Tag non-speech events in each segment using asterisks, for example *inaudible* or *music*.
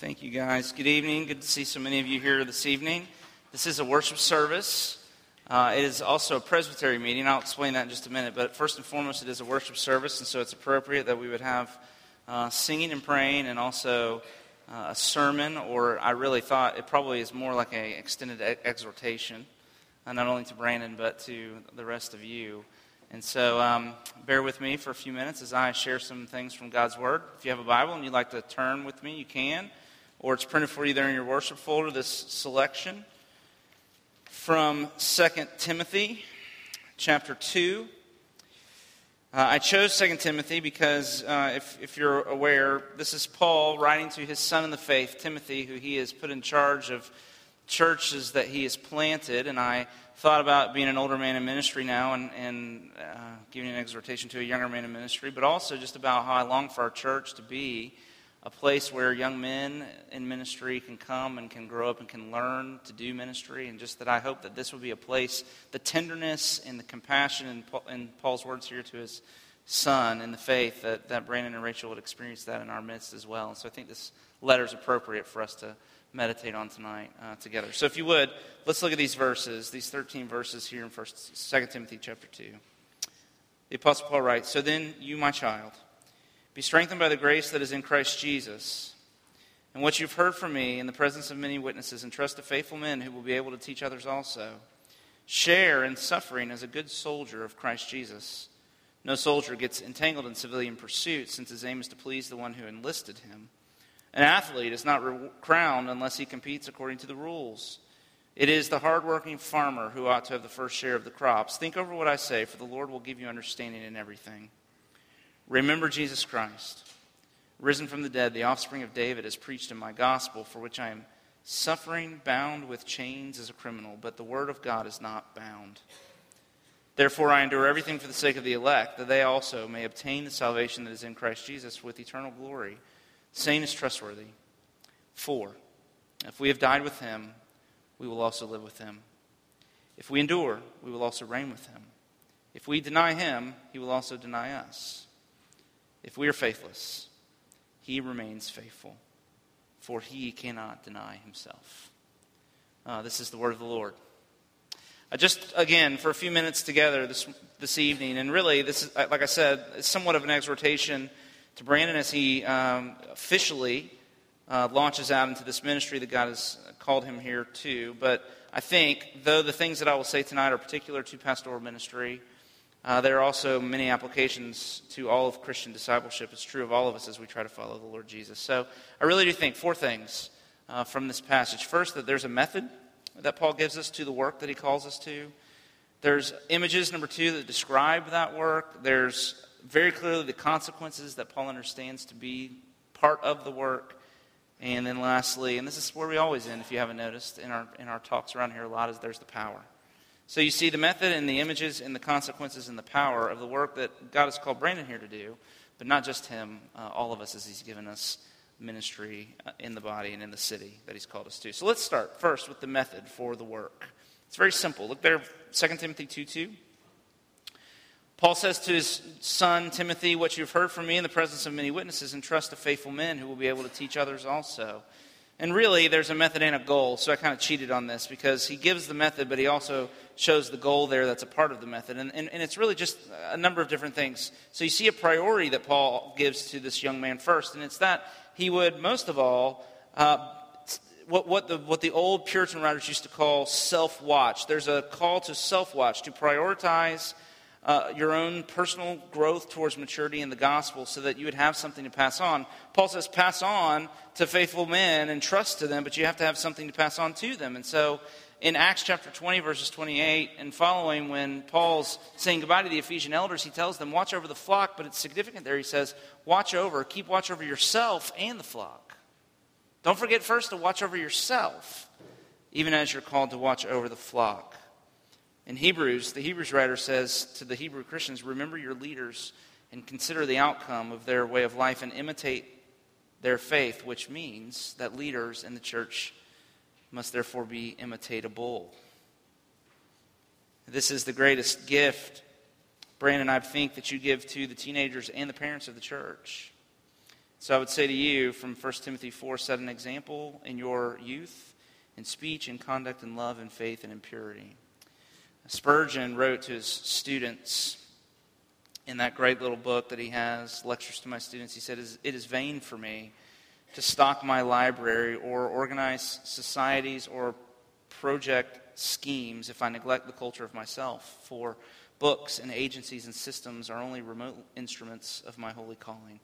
Thank you, guys. Good evening. Good to see so many of you here this evening. This is a worship service. Uh, it is also a presbytery meeting. I'll explain that in just a minute. But first and foremost, it is a worship service, and so it's appropriate that we would have uh, singing and praying and also uh, a sermon, or I really thought it probably is more like an extended exhortation, uh, not only to Brandon, but to the rest of you. And so um, bear with me for a few minutes as I share some things from God's Word. If you have a Bible and you'd like to turn with me, you can or it's printed for you there in your worship folder, this selection from 2 Timothy chapter 2. Uh, I chose 2 Timothy because, uh, if, if you're aware, this is Paul writing to his son in the faith, Timothy, who he has put in charge of churches that he has planted. And I thought about being an older man in ministry now and, and uh, giving an exhortation to a younger man in ministry, but also just about how I long for our church to be a place where young men in ministry can come and can grow up and can learn to do ministry. And just that I hope that this will be a place, the tenderness and the compassion in, Paul's words here to his son and the faith, that, that Brandon and Rachel would experience that in our midst as well. And so I think this letter is appropriate for us to meditate on tonight uh, together. So if you would, let's look at these verses, these 13 verses here in First, 2 Timothy chapter 2. The Apostle Paul writes, So then you, my child, be strengthened by the grace that is in Christ Jesus. And what you've heard from me in the presence of many witnesses, entrust to faithful men who will be able to teach others also. Share in suffering as a good soldier of Christ Jesus. No soldier gets entangled in civilian pursuits, since his aim is to please the one who enlisted him. An athlete is not crowned unless he competes according to the rules. It is the hardworking farmer who ought to have the first share of the crops. Think over what I say, for the Lord will give you understanding in everything. Remember Jesus Christ, risen from the dead, the offspring of David, has preached in my gospel, for which I am suffering, bound with chains as a criminal, but the word of God is not bound. Therefore, I endure everything for the sake of the elect, that they also may obtain the salvation that is in Christ Jesus with eternal glory. The Saying is trustworthy. For, if we have died with him, we will also live with him. If we endure, we will also reign with him. If we deny him, he will also deny us. If we are faithless, he remains faithful, for he cannot deny himself. Uh, this is the word of the Lord. Uh, just again, for a few minutes together this, this evening, and really, this is, like I said, it's somewhat of an exhortation to Brandon as he um, officially uh, launches out into this ministry that God has called him here to. But I think, though the things that I will say tonight are particular to pastoral ministry, uh, there are also many applications to all of Christian discipleship. It's true of all of us as we try to follow the Lord Jesus. So I really do think four things uh, from this passage. First, that there's a method that Paul gives us to the work that he calls us to. There's images, number two, that describe that work. There's very clearly the consequences that Paul understands to be part of the work. And then lastly, and this is where we always end, if you haven't noticed, in our, in our talks around here a lot, is there's the power. So you see the method and the images and the consequences and the power of the work that God has called Brandon here to do, but not just him, uh, all of us as he's given us ministry uh, in the body and in the city that he's called us to. So let's start first with the method for the work. It's very simple. Look there, 2 Timothy 2 2. Paul says to his son Timothy, What you've heard from me in the presence of many witnesses, entrust to faithful men who will be able to teach others also. And really, there's a method and a goal, so I kind of cheated on this because he gives the method, but he also shows the goal there that's a part of the method. And, and, and, it's really just a number of different things. So you see a priority that Paul gives to this young man first, and it's that he would, most of all, uh, what, what, the, what the old Puritan writers used to call self watch. There's a call to self watch, to prioritize uh, your own personal growth towards maturity in the gospel so that you would have something to pass on. Paul says, pass on to faithful men and trust to them, but you have to have something to pass on to them. And so in Acts chapter 20, verses 28 and following, when Paul's saying goodbye to the Ephesian elders, he tells them, Watch over the flock, but it's significant there. He says, Watch over, keep watch over yourself and the flock. Don't forget first to watch over yourself, even as you're called to watch over the flock. In Hebrews, the Hebrews writer says to the Hebrew Christians, Remember your leaders and consider the outcome of their way of life and imitate their faith, which means that leaders in the church must therefore be imitatable. This is the greatest gift, Brandon, I think, that you give to the teenagers and the parents of the church. So I would say to you from 1 Timothy 4 set an example in your youth, in speech, in conduct, in love, in faith, and in purity. Spurgeon wrote to his students in that great little book that he has, Lectures to My Students, he said, It is vain for me to stock my library or organize societies or project schemes if I neglect the culture of myself. For books and agencies and systems are only remote instruments of my holy calling.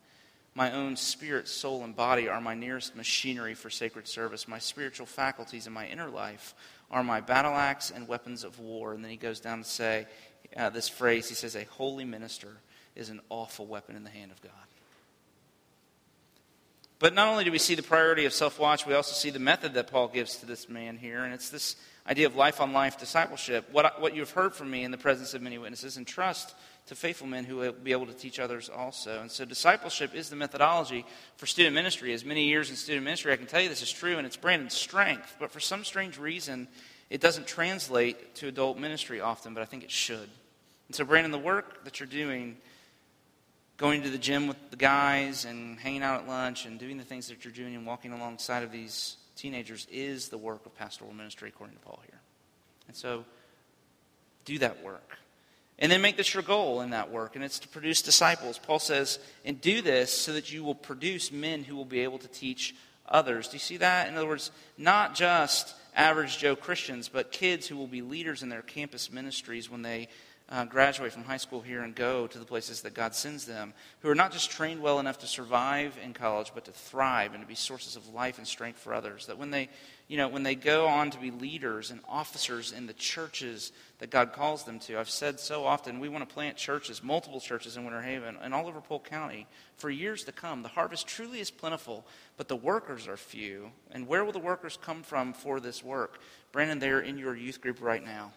My own spirit, soul, and body are my nearest machinery for sacred service. My spiritual faculties and my inner life are my battle axe and weapons of war. And then he goes down to say uh, this phrase he says, A holy minister is an awful weapon in the hand of God. But not only do we see the priority of self watch, we also see the method that Paul gives to this man here. And it's this idea of life on life discipleship. What, what you have heard from me in the presence of many witnesses, and trust to faithful men who will be able to teach others also. And so, discipleship is the methodology for student ministry. As many years in student ministry, I can tell you this is true, and it's Brandon's strength. But for some strange reason, it doesn't translate to adult ministry often, but I think it should. And so, Brandon, the work that you're doing, going to the gym with the guys and hanging out at lunch and doing the things that you're doing and walking alongside of these teenagers, is the work of pastoral ministry, according to Paul here. And so, do that work. And then make this your goal in that work, and it's to produce disciples. Paul says, and do this so that you will produce men who will be able to teach others. Do you see that? In other words, not just average Joe Christians, but kids who will be leaders in their campus ministries when they uh, graduate from high school here and go to the places that God sends them, who are not just trained well enough to survive in college, but to thrive and to be sources of life and strength for others. That when they, you know, when they go on to be leaders and officers in the churches that God calls them to, I've said so often, we want to plant churches, multiple churches in Winter Haven and all over Polk County for years to come. The harvest truly is plentiful, but the workers are few. And where will the workers come from for this work? Brandon, they're in your youth group right now.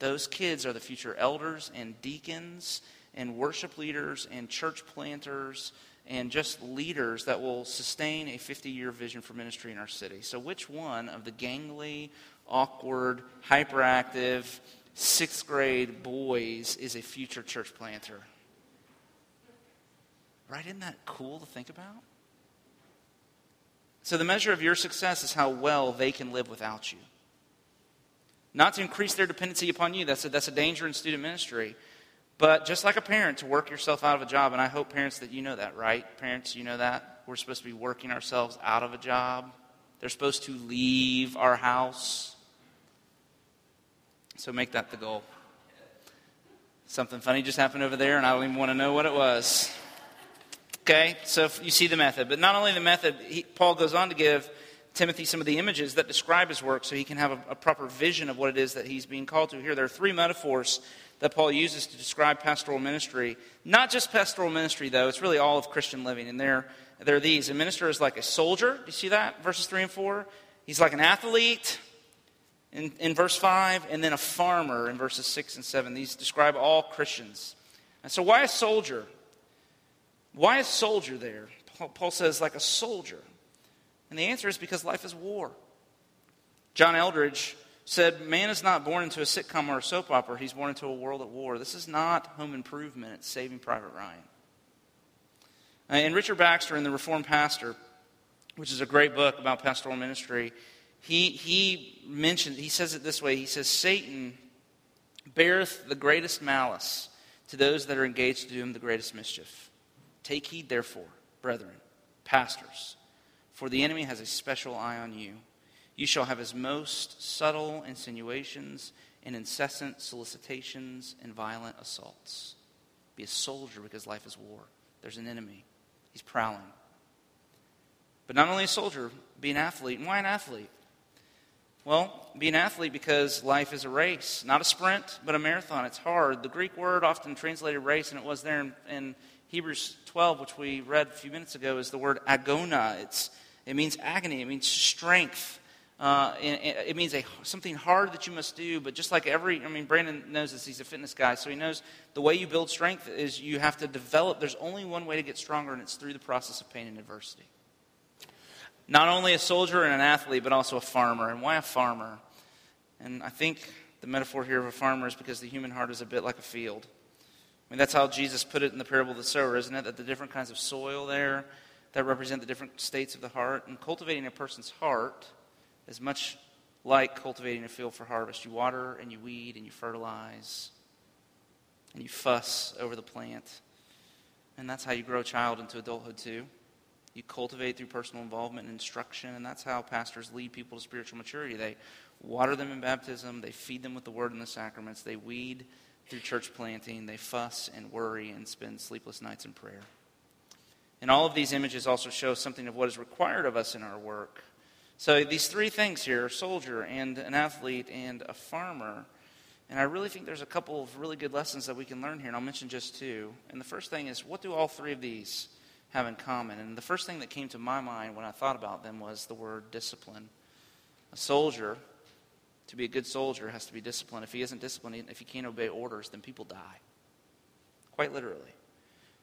Those kids are the future elders and deacons and worship leaders and church planters and just leaders that will sustain a 50 year vision for ministry in our city. So, which one of the gangly, awkward, hyperactive, sixth grade boys is a future church planter? Right? Isn't that cool to think about? So, the measure of your success is how well they can live without you. Not to increase their dependency upon you. That's a, that's a danger in student ministry. But just like a parent, to work yourself out of a job. And I hope, parents, that you know that, right? Parents, you know that? We're supposed to be working ourselves out of a job. They're supposed to leave our house. So make that the goal. Something funny just happened over there, and I don't even want to know what it was. Okay, so you see the method. But not only the method, he, Paul goes on to give Timothy some of the images that describe his work so he can have a, a, proper vision of what it is that he's being called to here. There are three metaphors that Paul uses to describe pastoral ministry. Not just pastoral ministry, though, it's really all of Christian living. And they're, they're these. A minister is like a soldier. Do you see that? Verses 3 and 4. He's like an athlete in, in verse 5, and then a farmer in verses 6 and 7. These describe all Christians. And so, why a soldier? Why a soldier there? Paul says, like a soldier. And the answer is because life is war. John Eldredge said, Man is not born into a sitcom or a soap opera, he's born into a world at war. This is not home improvement, it's saving Private Ryan. Uh, and Richard Baxter in The Reformed Pastor, which is a great book about pastoral ministry, he, he mentioned, he says it this way he says, Satan beareth the greatest malice to those that are engaged to do him the greatest mischief. Take heed, therefore, brethren, pastors for the enemy has a special eye on you. You shall have his most subtle insinuations and incessant solicitations and violent assaults. Be a soldier because life is war. There's an enemy, he's prowling. But not only a soldier, be an athlete. And why an athlete? Well, be an athlete because life is a race, not a sprint, but a marathon. It's hard. The Greek word often translated race, and it was there in, in Hebrews 12, which we read a few minutes ago, is the word agona. It's it means agony. It means strength. Uh, it, means a, something hard that you must do. But just like every, I mean, Brandon knows this. He's a fitness guy, so he knows the way you build strength is you have to develop. There's only one way to get stronger, and it's through the process of pain and adversity. Not only a soldier and an athlete, but also a farmer. And why a farmer? And I think the metaphor here of a farmer is because the human heart is a bit like a field. I mean, that's how Jesus put it in the parable of the sower, isn't it? That the different kinds of soil there that represent the different states of the heart. And cultivating a person's heart is much like cultivating a field for harvest. You water and you weed and you fertilize and you fuss over the plant. And that's how you grow a child into adulthood, too. You cultivate through personal involvement and instruction, and that's how pastors lead people to spiritual maturity. They water them in baptism, they feed them with the word and the sacraments, they weed through church planting, they fuss and worry and spend sleepless nights in prayer. And all of these images also show something of what is required of us in our work. So these three things here a soldier and an athlete and a farmer. And I really think there's a couple of really good lessons that we can learn here, and I'll mention just two. And the first thing is what do all three of these have in common? And the first thing that came to my mind when I thought about them was the word discipline. A soldier, to be a good soldier, has to be disciplined. If he isn't disciplined, if he can't obey orders, then people die. Quite literally.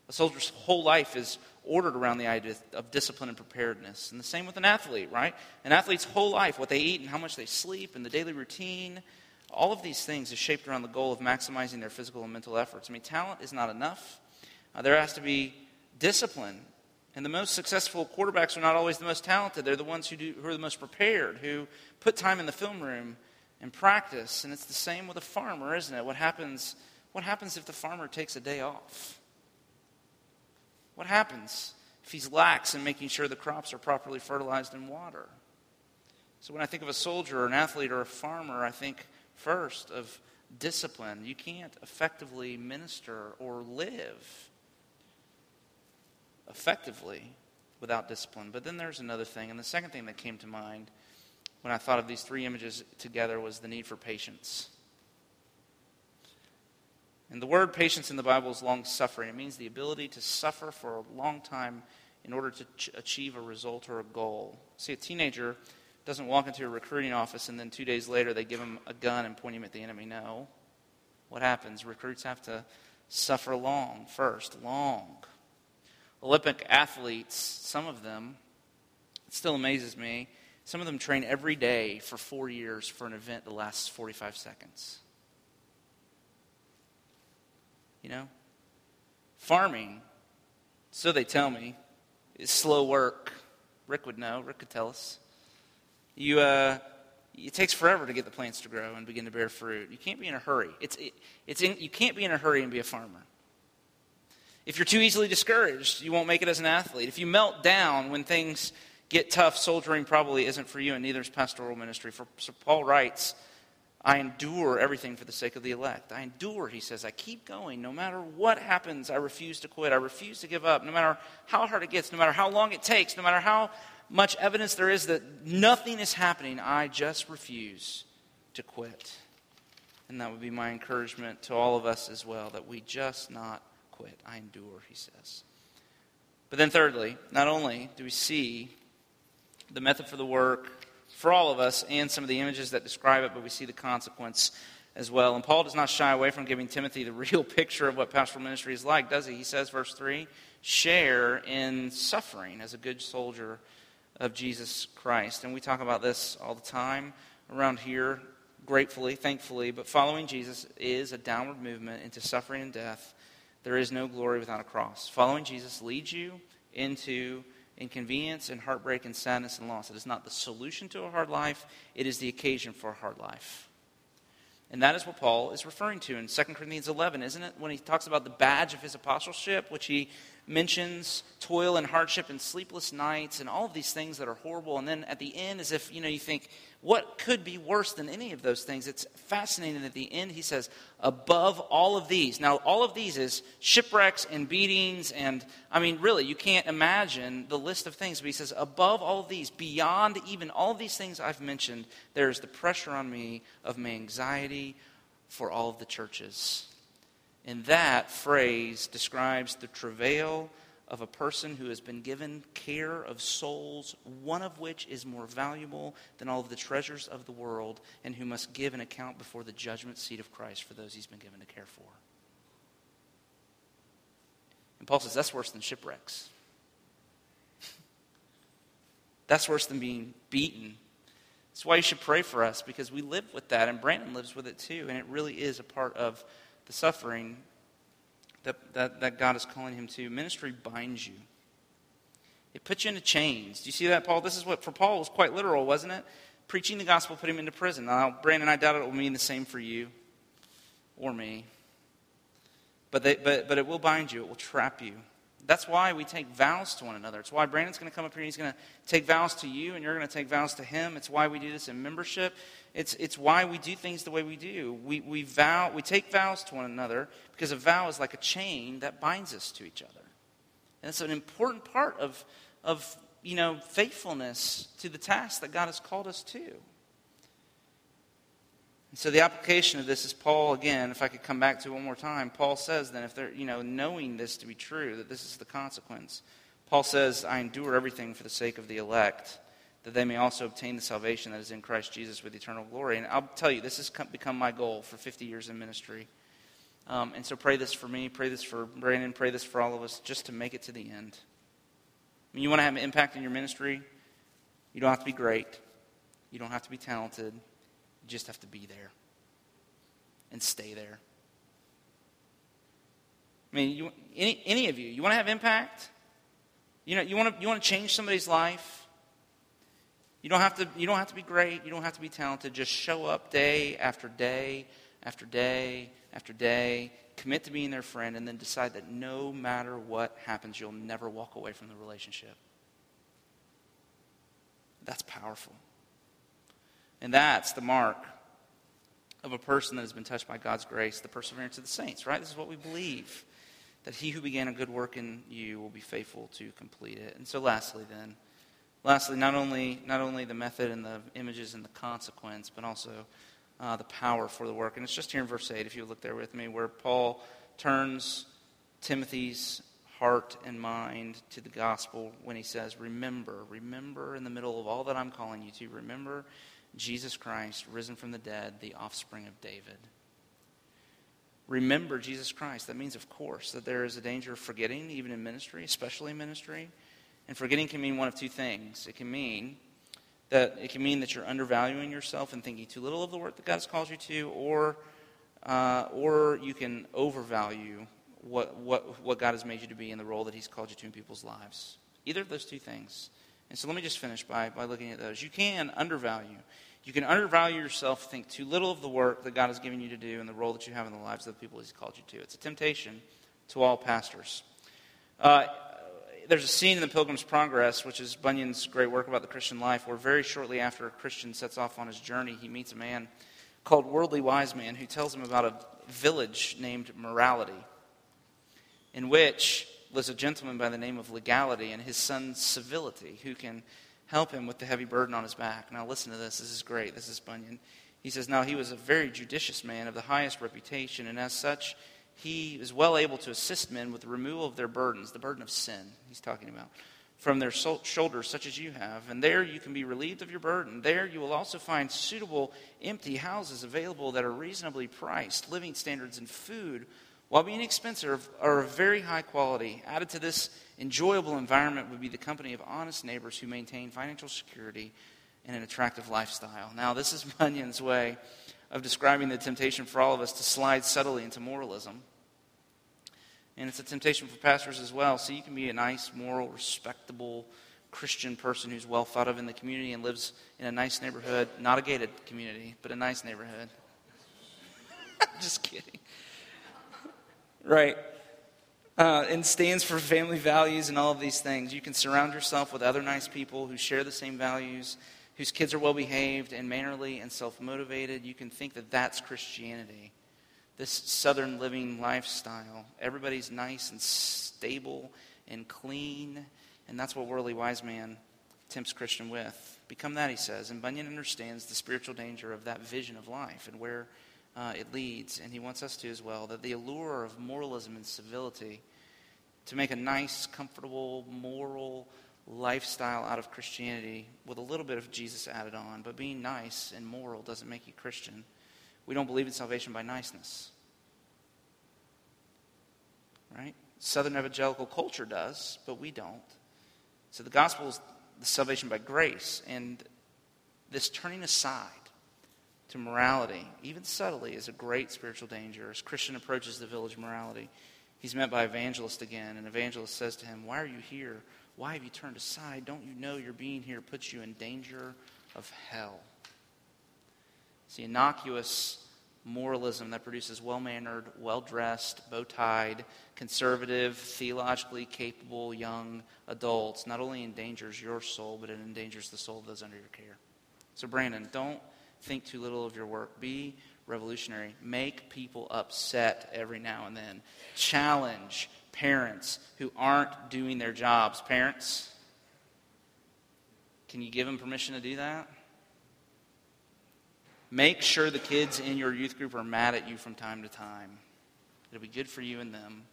A soldier's whole life is ordered around the idea of discipline and preparedness. And the same with an athlete, right? An athlete's whole life, what they eat and how much they sleep and the daily routine, all of these things is shaped around the goal of maximizing their physical and mental efforts. I mean, talent is not enough. Uh, there has to be discipline. And the most successful quarterbacks are not always the most talented. They're the ones who, do, who are the most prepared, who put time in the film room and practice. And it's the same with a farmer, isn't it? What happens, what happens if the farmer takes a day off? What happens if he's lax in making sure the crops are properly fertilized and water? So when I think of a soldier or an athlete or a farmer, I think first of discipline. You can't effectively minister or live effectively without discipline. But then there's another thing, and the second thing that came to mind when I thought of these three images together was the need for patience. And the word patience in the Bible is long suffering. It means the ability to suffer for a long time in order to ch- achieve a result or a goal. See, a teenager doesn't walk into a recruiting office and then two days later they give him a gun and point him at the enemy. No. What happens? Recruits have to suffer long first, long. Olympic athletes, some of them, it still amazes me, some of them train every day for four years for an event that lasts 45 seconds. You know? Farming, so they tell me, is slow work. Rick would know. Rick could tell us. You, uh, it takes forever to get the plants to grow and begin to bear fruit. You can't be in a hurry. It's, it, it's in, you can't be in a hurry and be a farmer. If you're too easily discouraged, you won't make it as an athlete. If you melt down when things get tough, soldiering probably isn't for you, and neither is pastoral ministry. For, so Paul writes, I endure everything for the sake of the elect. I endure, he says. I keep going. No matter what happens, I refuse to quit. I refuse to give up. No matter how hard it gets, no matter how long it takes, no matter how much evidence there is that nothing is happening, I just refuse to quit. And that would be my encouragement to all of us as well that we just not quit. I endure, he says. But then, thirdly, not only do we see the method for the work, for all of us and some of the images that describe it, but we see the consequence as well. And Paul does not shy away from giving Timothy the *laughs* real picture of what pastoral ministry is like, does he? He says, verse 3 share in suffering as a good soldier of Jesus Christ. And we talk about this all the time around here, gratefully, thankfully, but following Jesus is a downward movement into suffering and death. There is no glory without a cross. Following Jesus leads you into inconvenience and heartbreak and sadness and loss. It is not the solution to a hard life, it is the occasion for a hard life. And that is what Paul is referring to in 2 Corinthians 11, isn't it? When he talks about the badge of his apostleship, which he mentions toil and hardship and sleepless nights and all of these things that are horrible. And then at the end, as if, you know, you think, what could be worse than any of those things? It's fascinating. At the end, he says, above all of these. Now, all of these is shipwrecks and beatings. And, I mean, really, you can't imagine the list of things. But he says, above all of these, beyond even all of these things I've mentioned, there's the pressure on me of my anxiety for all of the churches. And that phrase describes the travail of a person who has been given care of souls, one of which is more valuable than all of the treasures of the world, and who must give an account before the judgment seat of Christ for those he's been given to care for. And Paul says that's worse than shipwrecks. that's worse than being beaten. That's why you should pray for us, because we live with that, and Brandon lives with it too, and it really is a part of the suffering that, that, that God is calling him to. Ministry binds you. It puts you into chains. Do you see that, Paul? This is what, for Paul, was quite literal, wasn't it? Preaching the gospel put him into prison. Now, Brandon, I doubt it will mean the same for you or me. But, they, but, but it will bind you, it will trap you. That's why we take vows to one another. It's why Brandon's going to come up here and he's going to take vows to you, and you're going to take vows to him. It's why we do this in membership. It's, it's why we do things the way we do. We, we, vow, we take vows to one another because a vow is like a chain that binds us to each other. And it's an important part of, of you know, faithfulness to the task that God has called us to. And so the application of this is Paul, again, if I could come back to it one more time, Paul says then, if they're, you know, knowing this to be true, that this is the consequence, Paul says, I endure everything for the sake of the elect, that they may also obtain the salvation that is in Christ Jesus with eternal glory. And I'll tell you, this has become my goal for 50 years in ministry. Um, and so pray this for me, pray this for Brandon, pray this for all of us, just to make it to the end. I mean, you want to have an impact in your ministry? You don't have to be great. You don't have to be talented. You just have to be there and stay there. I mean, you, any, any of you, you want to have impact? You, know, you, want to, you want to change somebody's life? You don't, have to, you don't have to be great. You don't have to be talented. Just show up day after day after day after day. Commit to being their friend and then decide that no matter what happens, you'll never walk away from the relationship. That's powerful. And that's the mark of a person that has been touched by God's grace, the perseverance of the saints, right? This is what we believe. That he who began a good work in you will be faithful to complete it. And so, lastly, then, lastly, not only, not only the method and the images and the consequence, but also uh, the power for the work. And it's just here in verse 8, if you look there with me, where Paul turns Timothy's heart and mind to the gospel when he says, Remember, remember in the middle of all that I'm calling you to, remember Jesus Christ, risen from the dead, the offspring of David. Remember Jesus Christ. That means, of course, that there is a danger of forgetting, even in ministry, especially in ministry. And forgetting can mean one of two things. It can mean that it can mean that you're undervaluing yourself and thinking too little of the work that God has called you to, or uh, or you can overvalue what, what, what God has made you to be in the role that He's called you to in people's lives. Either of those two things. And so let me just finish by, by looking at those. You can undervalue. You can undervalue yourself, think too little of the work that God has given you to do and the role that you have in the lives of the people He's called you to. It's a temptation to all pastors. Uh, there's a scene in the Pilgrim's Progress, which is Bunyan's great work about the Christian life, where very shortly after a Christian sets off on his journey, he meets a man called Worldly Wise Man who tells him about a village named Morality, in which lives a gentleman by the name of Legality and his son Civility, who can help him with the heavy burden on his back. Now, listen to this. This is great. This is Bunyan. He says, Now, he was a very judicious man of the highest reputation, and as such, he is well able to assist men with the removal of their burdens, the burden of sin, he's talking about, from their shoulders, such as you have. And there you can be relieved of your burden. There you will also find suitable empty houses available that are reasonably priced, living standards, and food while being expensive, are of very high quality. Added to this enjoyable environment would be the company of honest neighbors who maintain financial security and an attractive lifestyle. Now, this is *laughs* Bunyan's way of describing the temptation for all of us to slide subtly into moralism. And it's a temptation for pastors as well. So you can be a nice, moral, respectable Christian person who's well thought of in the community and lives in a nice neighborhood, not a gated community, but a nice neighborhood. *laughs* Just kidding right? Uh, and stands for family values and all of these things. You can surround yourself with other nice people who share the same values, whose kids are well behaved and mannerly and self motivated. You can think that that's Christianity, this southern living lifestyle. Everybody's nice and stable and clean, and that's what Worldly Wiseman tempts Christian with. Become that, he says. And Bunyan understands the spiritual danger of that vision of life and where uh, it leads, and he wants us to as well, that the allure of moralism and civility to make a nice, comfortable, moral lifestyle out of Christianity with a little bit of Jesus added on, but being nice and moral doesn't make you Christian. We don't believe in salvation by niceness. Right? Southern evangelical culture does, but we don't. So the gospel is the salvation by grace, and this turning aside to morality, even subtly, is a great spiritual danger. As Christian approaches the village morality, he's met by evangelist again, and evangelist says to him, Why are you here? Why have you turned aside? Don't you know your being here puts you in danger of hell? See, innocuous moralism that produces well mannered, well dressed, bow tied, conservative, theologically capable young adults not only endangers your soul, but it endangers the soul of those under your care. So, Brandon, don't think too little of your work. Be revolutionary. Make people upset every now and then. Challenge parents who aren't doing their jobs. Parents, can you give them permission to do that? Make sure the kids in your youth group are mad at you from time to time. It'll be good for you and them.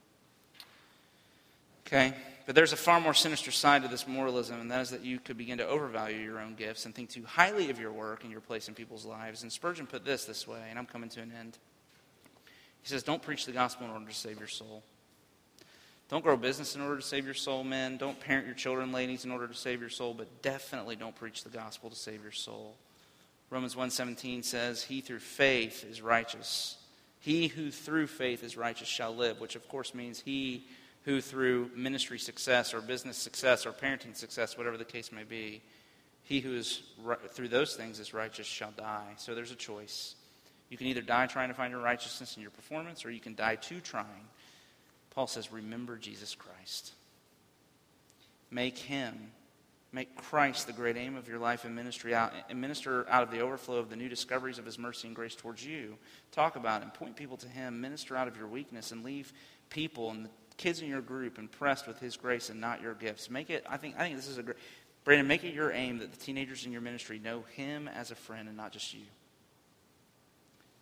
Okay? But there's a far more sinister side to this moralism, and that is that you could begin to overvalue your own gifts and think too highly of your work and your place in people's lives. And Spurgeon put this this way, and I'm coming to an end. He says, Don't preach the gospel in order to save your soul. Don't grow a business in order to save your soul, men. Don't parent your children, ladies, in order to save your soul, but definitely don't preach the gospel to save your soul. Romans 1:17 says, "He through faith is righteous. He who through faith is righteous shall live," which of course means he who through ministry success or business success or parenting success, whatever the case may be, he who is through those things is righteous shall die. So there's a choice. You can either die trying to find your righteousness in your performance, or you can die too trying. Paul says, Remember Jesus Christ. Make him Make Christ the great aim of your life and ministry out, and minister out of the overflow of the new discoveries of his mercy and grace towards you. Talk about him, point people to him, minister out of your weakness, and leave people and the kids in your group impressed with his grace and not your gifts. Make it, I think, I think this is a great, Brandon, make it your aim that the teenagers in your ministry know him as a friend and not just you.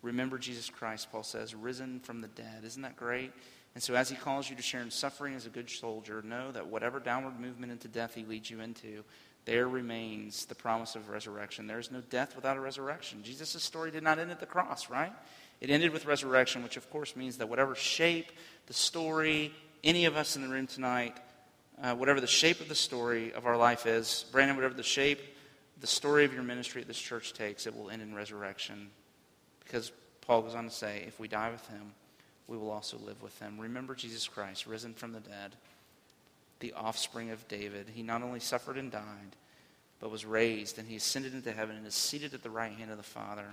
Remember Jesus Christ, Paul says, risen from the dead. Isn't that great? And so, as he calls you to share in suffering as a good soldier, know that whatever downward movement into death he leads you into, there remains the promise of resurrection. There is no death without a resurrection. Jesus' story did not end at the cross, right? It ended with resurrection, which of course means that whatever shape the story, any of us in the room tonight, uh, whatever the shape of the story of our life is, Brandon, whatever the shape the story of your ministry at this church takes, it will end in resurrection. Because Paul goes on to say, if we die with him, we will also live with them. Remember Jesus Christ, risen from the dead, the offspring of David. He not only suffered and died, but was raised, and he ascended into heaven and is seated at the right hand of the Father,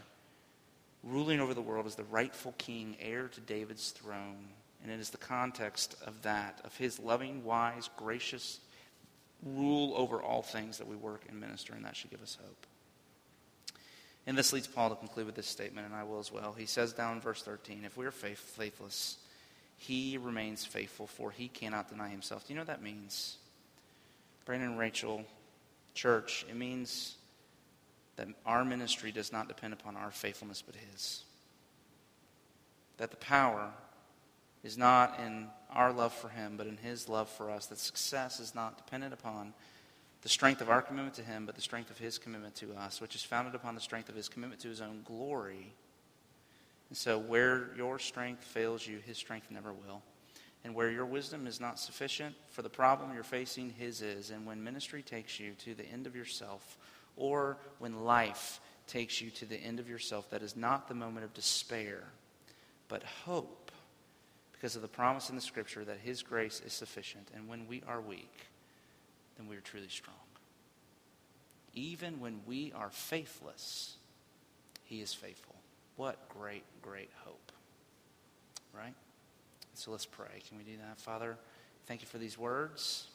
ruling over the world as the rightful king, heir to David's throne. And it is the context of that, of his loving, wise, gracious rule over all things that we work and minister, and that should give us hope. And this leads Paul to conclude with this statement, and I will as well. He says down in verse 13, If we are faith, faithless, he remains faithful, for he cannot deny himself. Do you know what that means? Brandon and Rachel, church, it means that our ministry does not depend upon our faithfulness, but his. That the power is not in our love for him, but in his love for us. That success is not dependent upon the strength of our commitment to Him, but the strength of His commitment to us, which is founded upon the strength of His commitment to His own glory. And so, where your strength fails you, His strength never will. And where your wisdom is not sufficient for the problem you're facing, His is. And when ministry takes you to the end of yourself, or when life takes you to the end of yourself, that is not the moment of despair, but hope, because of the promise in the Scripture that His grace is sufficient. And when we are weak, then we are truly strong. Even when we are faithless, He is faithful. What great, great hope. Right? So let's pray. Can we do that? Father, thank you for these words.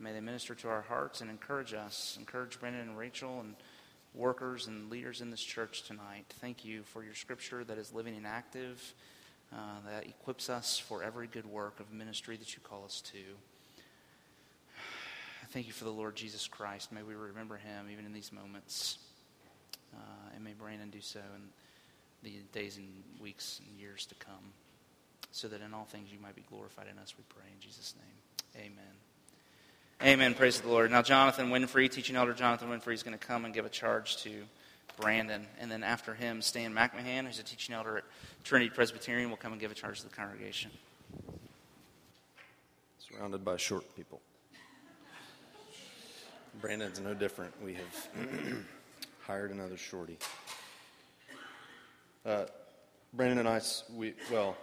May they minister to our hearts and encourage us. Encourage Brandon and Rachel and workers and leaders in this church tonight. Thank you for your scripture that is living and active, uh, that equips us for every good work of ministry that you call us to thank you for the Lord Jesus Christ. May we remember him even in these moments. Uh, and may Brandon do so in the days and weeks and years to come. So that in all things you might be glorified in us, we pray in Jesus' name. Amen. Amen. Praise the Lord. Now, Jonathan Winfrey, teaching elder Jonathan Winfrey, is going to come and give a charge to Brandon. And then after him, Stan McMahon, who's a teaching elder at Trinity Presbyterian, will come and give a charge to the congregation. Surrounded by short people. Brandon's no different. We have *clears throat* hired another shorty. Uh, Brandon and I, we, well,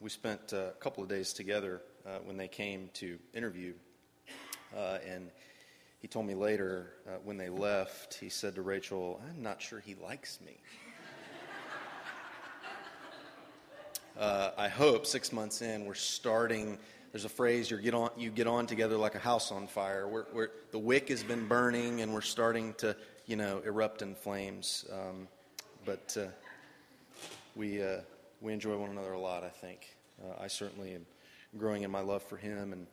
we spent uh, a couple of days together uh, when they came to interview Uh, and he told me later, uh, when they left, he said to Rachel, I'm not sure he likes me. *laughs* Uh, I hope six months in, we're starting. There's a phrase: you get on, you get on together like a house on fire. We're, the wick has been burning, and we're starting to, you know, erupt in flames. Um, but uh, we uh, we enjoy one another a lot. I think uh, I certainly am growing in my love for him and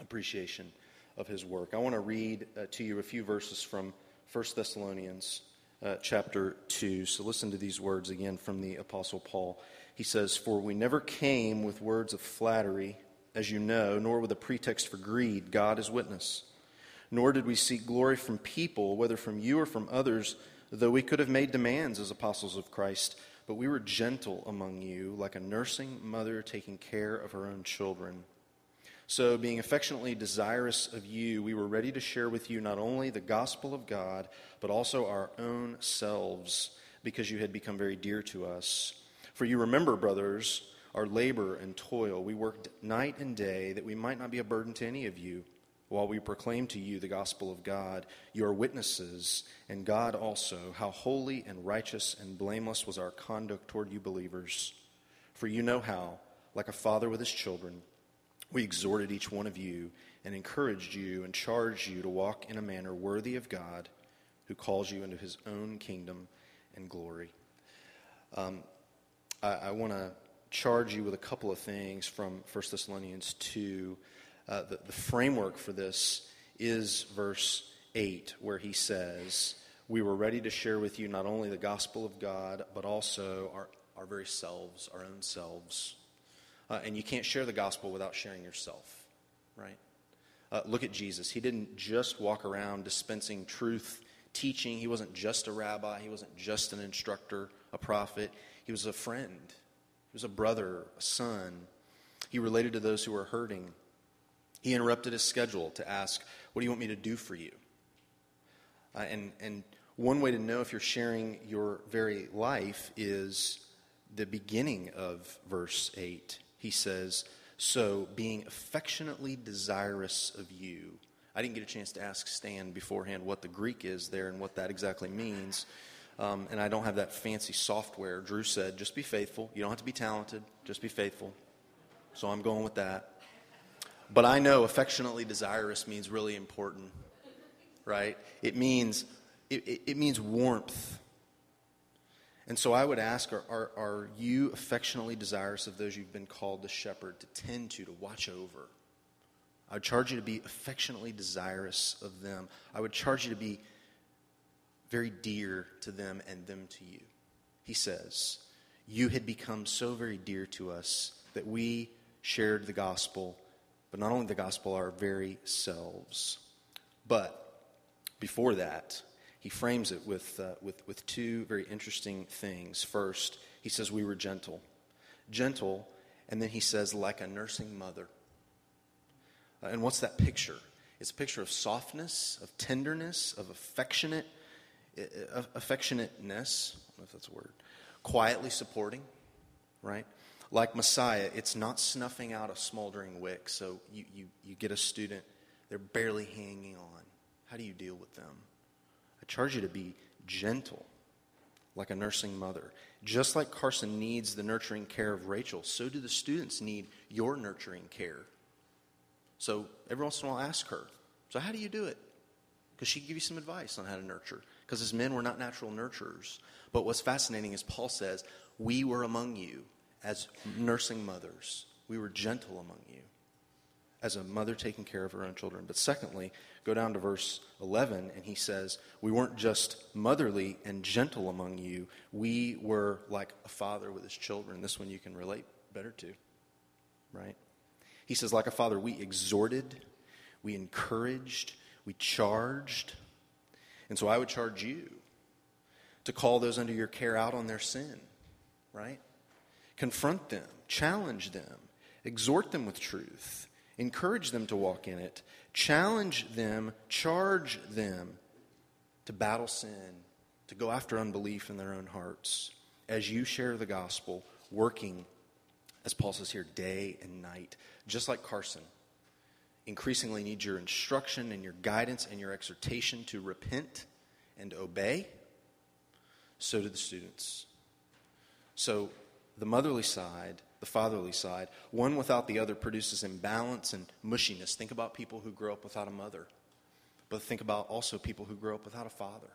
appreciation of his work. I want to read uh, to you a few verses from 1 Thessalonians uh, chapter 2. So listen to these words again from the Apostle Paul. He says, For we never came with words of flattery, as you know, nor with a pretext for greed. God is witness. Nor did we seek glory from people, whether from you or from others, though we could have made demands as apostles of Christ. But we were gentle among you, like a nursing mother taking care of her own children. So, being affectionately desirous of you, we were ready to share with you not only the gospel of God, but also our own selves, because you had become very dear to us. For you remember, brothers, our labor and toil. We worked night and day that we might not be a burden to any of you, while we proclaim to you the gospel of God. You are witnesses, and God also, how holy and righteous and blameless was our conduct toward you believers. For you know how, like a father with his children, we exhorted each one of you and encouraged you and charged you to walk in a manner worthy of God who calls you into his own kingdom and glory. Um, I, I want to charge you with a couple of things from 1 Thessalonians 2. Uh, the, the framework for this is verse 8, where he says, We were ready to share with you not only the gospel of God, but also our, our very selves, our own selves. Uh, and you can't share the gospel without sharing yourself, right? Uh, look at Jesus. He didn't just walk around dispensing truth, teaching. He wasn't just a rabbi, he wasn't just an instructor, a prophet. He was a friend, he was a brother, a son. He related to those who were hurting. He interrupted his schedule to ask, What do you want me to do for you? Uh, and, and one way to know if you're sharing your very life is the beginning of verse 8 he says, So being affectionately desirous of you. I didn't get a chance to ask Stan beforehand what the Greek is there and what that exactly means. Um, and I don't have that fancy software. Drew said, just be faithful. You don't have to be talented, just be faithful. So I'm going with that. But I know affectionately desirous means really important, right? It means, it, it, it means warmth. And so I would ask are, are, are, you affectionately desirous of those you've been called to shepherd, to tend to, to watch over? I would charge you to be affectionately desirous of them. I would charge you to be very dear to them and them to you. He says, You had become so very dear to us that we shared the gospel, but not only the gospel, our very selves. But before that, he frames it with, uh, with, with two very interesting things. First, he says, We were gentle. Gentle, and then he says, like a nursing mother. Uh, and what's that picture? It's a picture of softness, of tenderness, of affectionate, Uh, uh, affectionateness. I don't know if that's a word. Quietly supporting, right? Like Messiah, it's not snuffing out a smoldering wick. So you, you, you get a student, they're barely hanging on. How do you deal with them? I charge you to be gentle, like a nursing mother. Just like Carson needs the nurturing care of Rachel, so do the students need your nurturing care. So every once in a while, ask her, So, how do you do it? Because she can give you some advice on how to nurture. Because as men, we're not natural nurturers. But what's fascinating is Paul says, We were among you as nursing mothers, we were gentle among you as a mother taking care of her own children. But secondly, go down to verse 11, and he says, We weren't just motherly and gentle among you, we were like a father with his children. This one you can relate better to, right? He says, Like a father, we exhorted, we encouraged, we charged. And so I would charge you to call those under your care out on their sin, right? Confront them, challenge them, exhort them with truth encourage them to walk in it, challenge them, charge them to battle sin, to go after unbelief in their own hearts as you share the gospel, working, as Paul says here, day and night, just like Carson, increasingly need your instruction and your guidance and your exhortation to repent and obey. So do the students. So the motherly side, the fatherly side, one without the other produces imbalance and mushiness. Think about people who grow up without a mother, but think about also people who grow up without a father.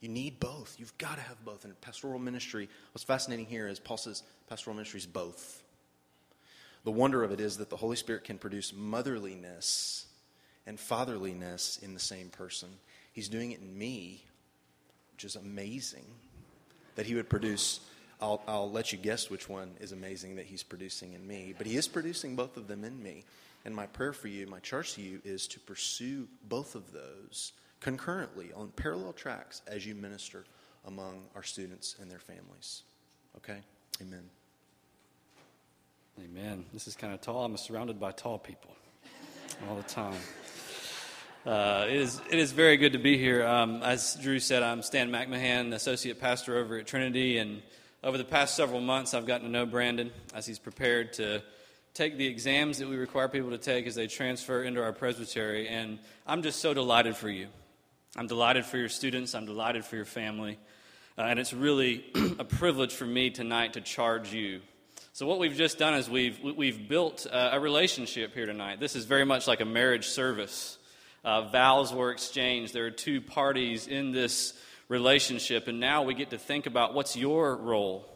You need both. You've got to have both. And pastoral ministry, what's fascinating here is Paul says pastoral ministry is both. The wonder of it is that the Holy Spirit can produce motherliness and fatherliness in the same person. He's doing it in me, which is amazing. That He would produce, I'll, I'll let you guess which one is amazing that He's producing in me, but He is producing both of them in me. And my prayer for you, my charge to you, is to pursue both of those concurrently on parallel tracks as you minister among our students and their families. Okay? Amen. Amen. This is kind of tall. I'm surrounded by tall people all the time. Uh, it, is, it is very good to be here. Um, as Drew said, I'm Stan McMahon, Associate Pastor over at Trinity. And over the past several months, I've gotten to know Brandon as he's prepared to take the exams that we require people to take as they transfer into our presbytery. And I'm just so delighted for you. I'm delighted for your students. I'm delighted for your family. Uh, and it's really *clears throat* a privilege for me tonight to charge you so, what we've just done is we've, we've built a relationship here tonight. This is very much like a marriage service. Uh, vows were exchanged. There are two parties in this relationship, and now we get to think about what's your role.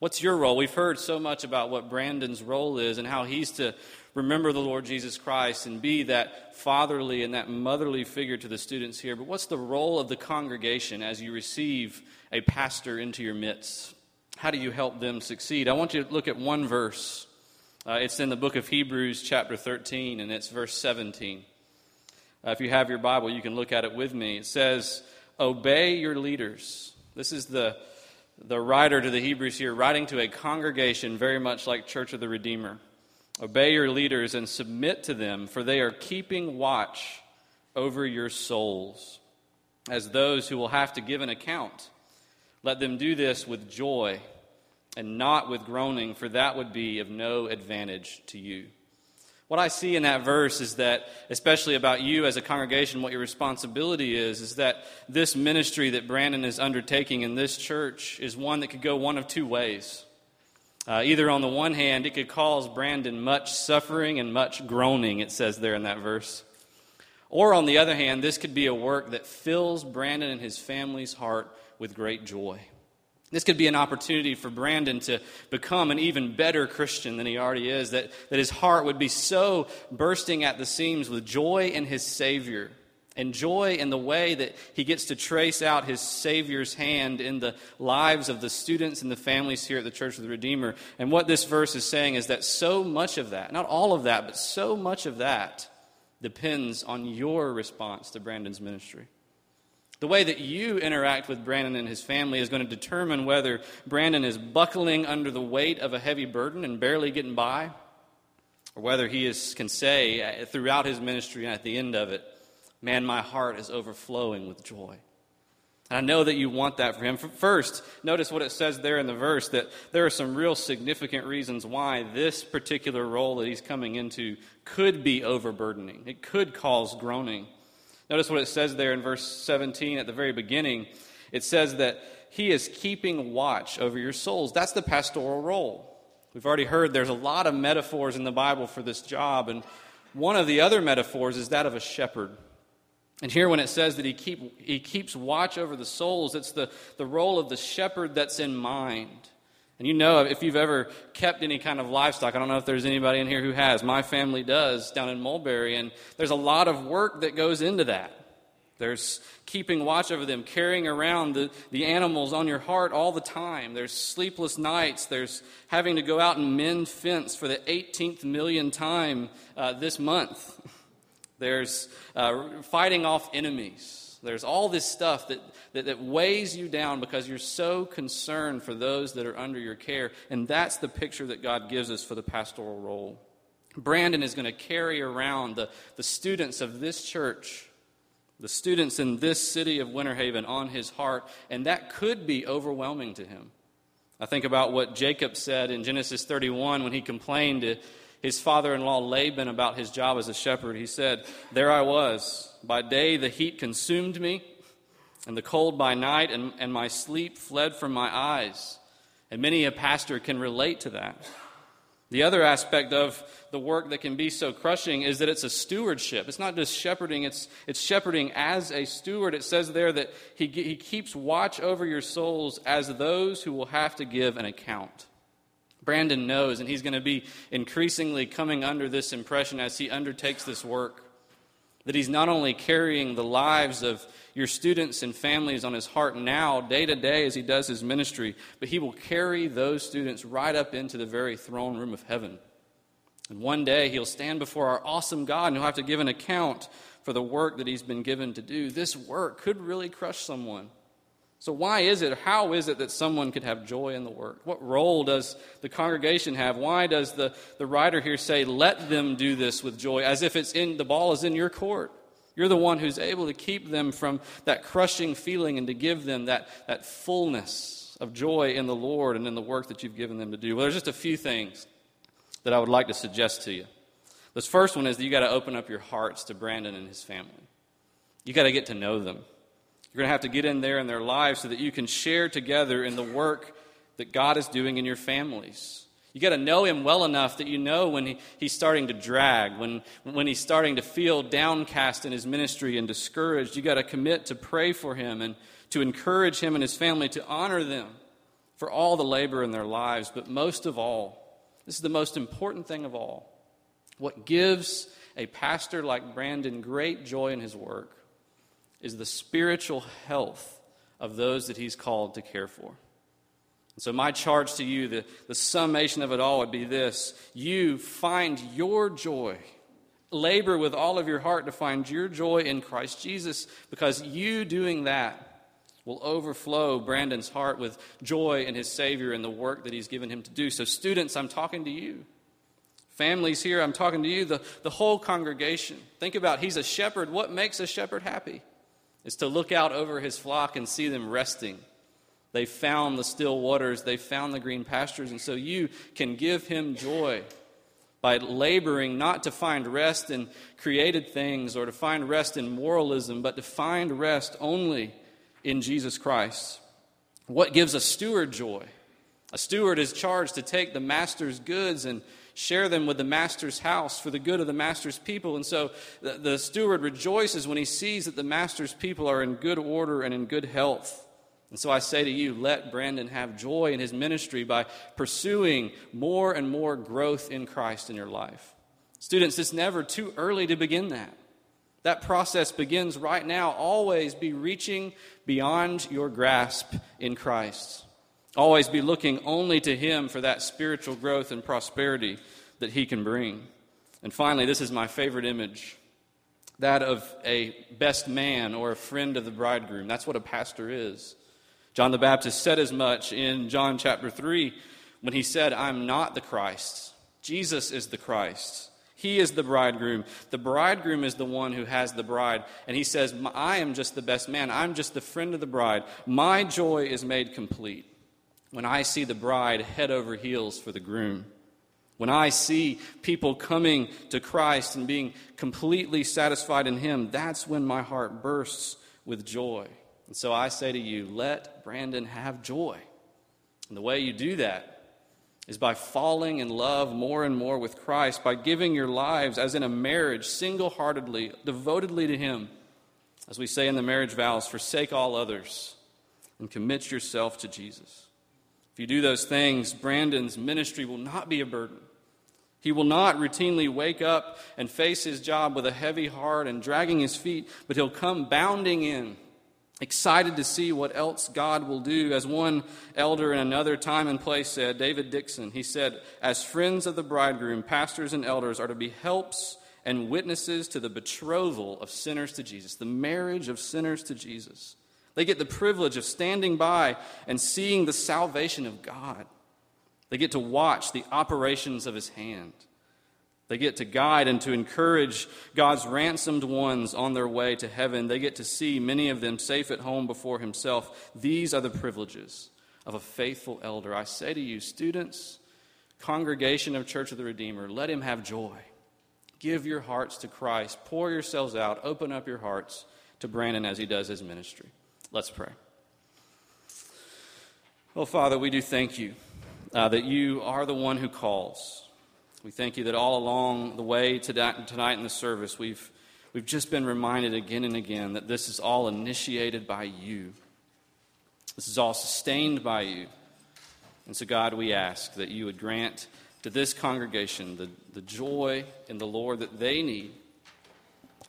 What's your role? We've heard so much about what Brandon's role is and how he's to remember the Lord Jesus Christ and be that fatherly and that motherly figure to the students here. But what's the role of the congregation as you receive a pastor into your midst? How do you help them succeed? I want you to look at one verse. Uh, it's in the book of Hebrews, chapter 13, and it's verse 17. Uh, if you have your Bible, you can look at it with me. It says, Obey your leaders. This is the, the writer to the Hebrews here, writing to a congregation very much like Church of the Redeemer. Obey your leaders and submit to them, for they are keeping watch over your souls as those who will have to give an account. Let them do this with joy and not with groaning, for that would be of no advantage to you. What I see in that verse is that, especially about you as a congregation, what your responsibility is, is that this ministry that Brandon is undertaking in this church is one that could go one of two ways. Uh, either on the one hand, it could cause Brandon much suffering and much groaning, it says there in that verse. Or on the other hand, this could be a work that fills Brandon and his family's heart with great joy. This could be an opportunity for Brandon to become an even better Christian than he already is, that, that his heart would be so bursting at the seams with joy in his Savior and joy in the way that he gets to trace out his Savior's hand in the lives of the students and the families here at the Church of the Redeemer. And what this verse is saying is that so much of that, not all of that, but so much of that, depends on your response to Brandon's ministry. The way that you interact with Brandon and his family is going to determine whether Brandon is buckling under the weight of a heavy burden and barely getting by, or whether he is, can say uh, throughout his ministry and at the end of it, Man, my heart is overflowing with joy. And I know that you want that for him. First, notice what it says there in the verse that there are some real significant reasons why this particular role that he's coming into could be overburdening. It could cause groaning. Notice what it says there in verse 17 at the very beginning. It says that he is keeping watch over your souls. That's the pastoral role. We've already heard there's a lot of metaphors in the Bible for this job, and one of the other metaphors is that of a shepherd. And here, when it says that he, keep, he keeps watch over the souls, it's the, the role of the shepherd that's in mind. And you know, if you've ever kept any kind of livestock, I don't know if there's anybody in here who has. My family does down in Mulberry, and there's a lot of work that goes into that. There's keeping watch over them, carrying around the, the animals on your heart all the time. There's sleepless nights. There's having to go out and mend fence for the 18th million time uh, this month. *laughs* There's uh, fighting off enemies. There's all this stuff that that, that weighs you down because you're so concerned for those that are under your care. And that's the picture that God gives us for the pastoral role. Brandon is going to carry around the, the students of this church, the students in this city of Winter Haven on his heart, and that could be overwhelming to him. I think about what Jacob said in Genesis 31 when he complained to his father in law Laban about his job as a shepherd. He said, There I was. By day the heat consumed me, and the cold by night, and, and my sleep fled from my eyes. And many a pastor can relate to that. The other aspect of the work that can be so crushing is that it's a stewardship. It's not just shepherding, it's, it's shepherding as a steward. It says there that he, he keeps watch over your souls as those who will have to give an account. Brandon knows, and he's going to be increasingly coming under this impression as he undertakes this work, that he's not only carrying the lives of your students and families on his heart now, day to day, as he does his ministry, but he will carry those students right up into the very throne room of heaven. And one day he'll stand before our awesome God and he'll have to give an account for the work that he's been given to do. This work could really crush someone. So, why is it, how is it that someone could have joy in the work? What role does the congregation have? Why does the, the writer here say, let them do this with joy, as if it's in, the ball is in your court? You're the one who's able to keep them from that crushing feeling and to give them that, that fullness of joy in the Lord and in the work that you've given them to do. Well, there's just a few things that I would like to suggest to you. This first one is that you got to open up your hearts to Brandon and his family. You got to get to know them. You're going to have to get in there in their lives so that you can share together in the work that God is doing in your families. You got to know him well enough that you know when he, he's starting to drag, when, when he's starting to feel downcast in his ministry and discouraged. You got to commit to pray for him and to encourage him and his family, to honor them for all the labor in their lives. But most of all, this is the most important thing of all. What gives a pastor like Brandon great joy in his work is the spiritual health of those that he's called to care for. And so, my charge to you, the, the summation of it all would be this you find your joy. Labor with all of your heart to find your joy in Christ Jesus because you doing that will overflow Brandon's heart with joy in his Savior and the work that he's given him to do. So, students, I'm talking to you. Families here, I'm talking to you, the, the whole congregation. Think about he's a shepherd. What makes a shepherd happy? Is to look out over his flock and see them resting. They found the still waters, they found the green pastures, and so you can give him joy by laboring not to find rest in created things or to find rest in moralism, but to find rest only in Jesus Christ. What gives a steward joy? A steward is charged to take the master's goods and share them with the master's house for the good of the master's people. And so the, the steward rejoices when he sees that the master's people are in good order and in good health. And so I say to you, let Brandon have joy in his ministry by pursuing more and more growth in Christ in your life. Students, it's never too early to begin that. That process begins right now. Always be reaching beyond your grasp in Christ. Always be looking only to Him for that spiritual growth and prosperity that He can bring. And finally, this is my favorite image that of a best man or a friend of the bridegroom. That's what a pastor is. John the Baptist said as much in John chapter 3 when he said, I'm not the Christ. Jesus is the Christ. He is the bridegroom. The bridegroom is the one who has the bride. And he says, I am just the best man. I'm just the friend of the bride. My joy is made complete when I see the bride head over heels for the groom, when I see people coming to Christ and being completely satisfied in Him, that's when my heart bursts with joy. And so I say to you, let Brandon have joy. And the way you do that is by falling in love more and more with Christ, by giving your lives, as in a marriage, single heartedly, devotedly to Him. As we say in the marriage vows, forsake all others and commit yourself to Jesus. If you do those things, Brandon's ministry will not be a burden. He will not routinely wake up and face his job with a heavy heart and dragging his feet, but he'll come bounding in, excited to see what else God will do. As one elder in another time and place said, David Dickson, he said, As friends of the bridegroom, pastors and elders are to be helps and witnesses to the betrothal of sinners to Jesus, the marriage of sinners to Jesus. They get the privilege of standing by and seeing the salvation of God. They get to watch the operations of his hand. They get to guide and to encourage God's ransomed ones on their way to heaven. They get to see many of them safe at home before himself. These are the privileges of a faithful elder. I say to you, students, Congregation of Church of the Redeemer, let him have joy. Give your hearts to Christ. Pour yourselves out. Open up your hearts to Brandon as he does his ministry. Let's pray. Well, Father, we do thank you uh, that you are the one who calls. We thank you that all along the way tonight in the service, we've, we've just been reminded again and again that this is all initiated by you. This is all sustained by you. And so, God, we ask that you would grant to this congregation the, the joy in the Lord that they need,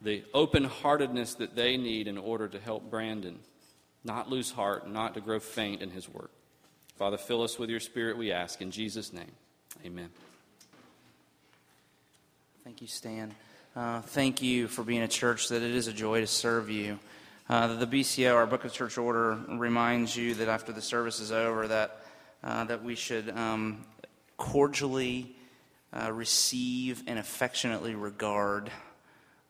the open heartedness that they need in order to help Brandon not lose heart, not to grow faint in his work. Father, fill us with your spirit, we ask. In Jesus' name, amen. Thank you, Stan. Uh, thank you for being a church that it is a joy to serve you. Uh, the BCO, our Book of Church Order, reminds you that after the service is over, that uh, that we should um, cordially uh, receive and affectionately regard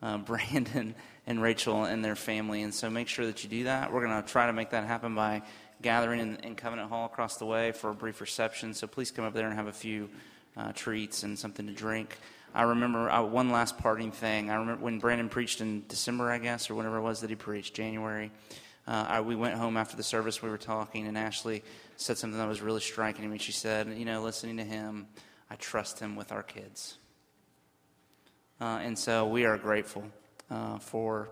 uh, *laughs* Brandon and Rachel and their family. And so, make sure that you do that. We're going to try to make that happen by gathering in, in, Covenant Hall across the way for a brief reception. So please come up there and have a few uh, treats and something to drink. I remember uh, one last parting thing. I remember when Brandon preached in December, I guess, or whenever it was that he preached, January. Uh, I, we went home after the service. We were talking, and Ashley said something that was really striking to me. She said, "You know, listening to him, I trust him with our kids." Uh, and so we are grateful uh, for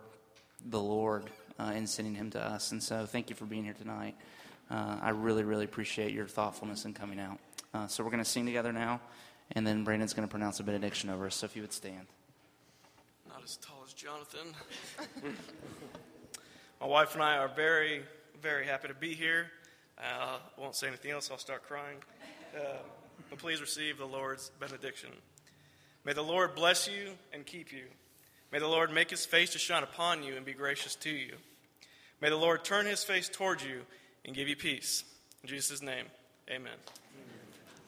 the Lord uh, in sending him to us. And so, thank you for being here tonight. Uh, I really, really appreciate your thoughtfulness in coming out. Uh, so we're going to sing together now. And then Brandon's going to pronounce a benediction over us. So if you would stand. Not as tall as Jonathan. *laughs* My wife and I are very, very happy to be here. Uh, I won't say anything else, I'll start crying. Uh, but please receive the Lord's benediction. May the Lord bless you and keep you. May the Lord make his face to shine upon you and be gracious to you. May the Lord turn his face toward you and give you peace. In Jesus' name, amen.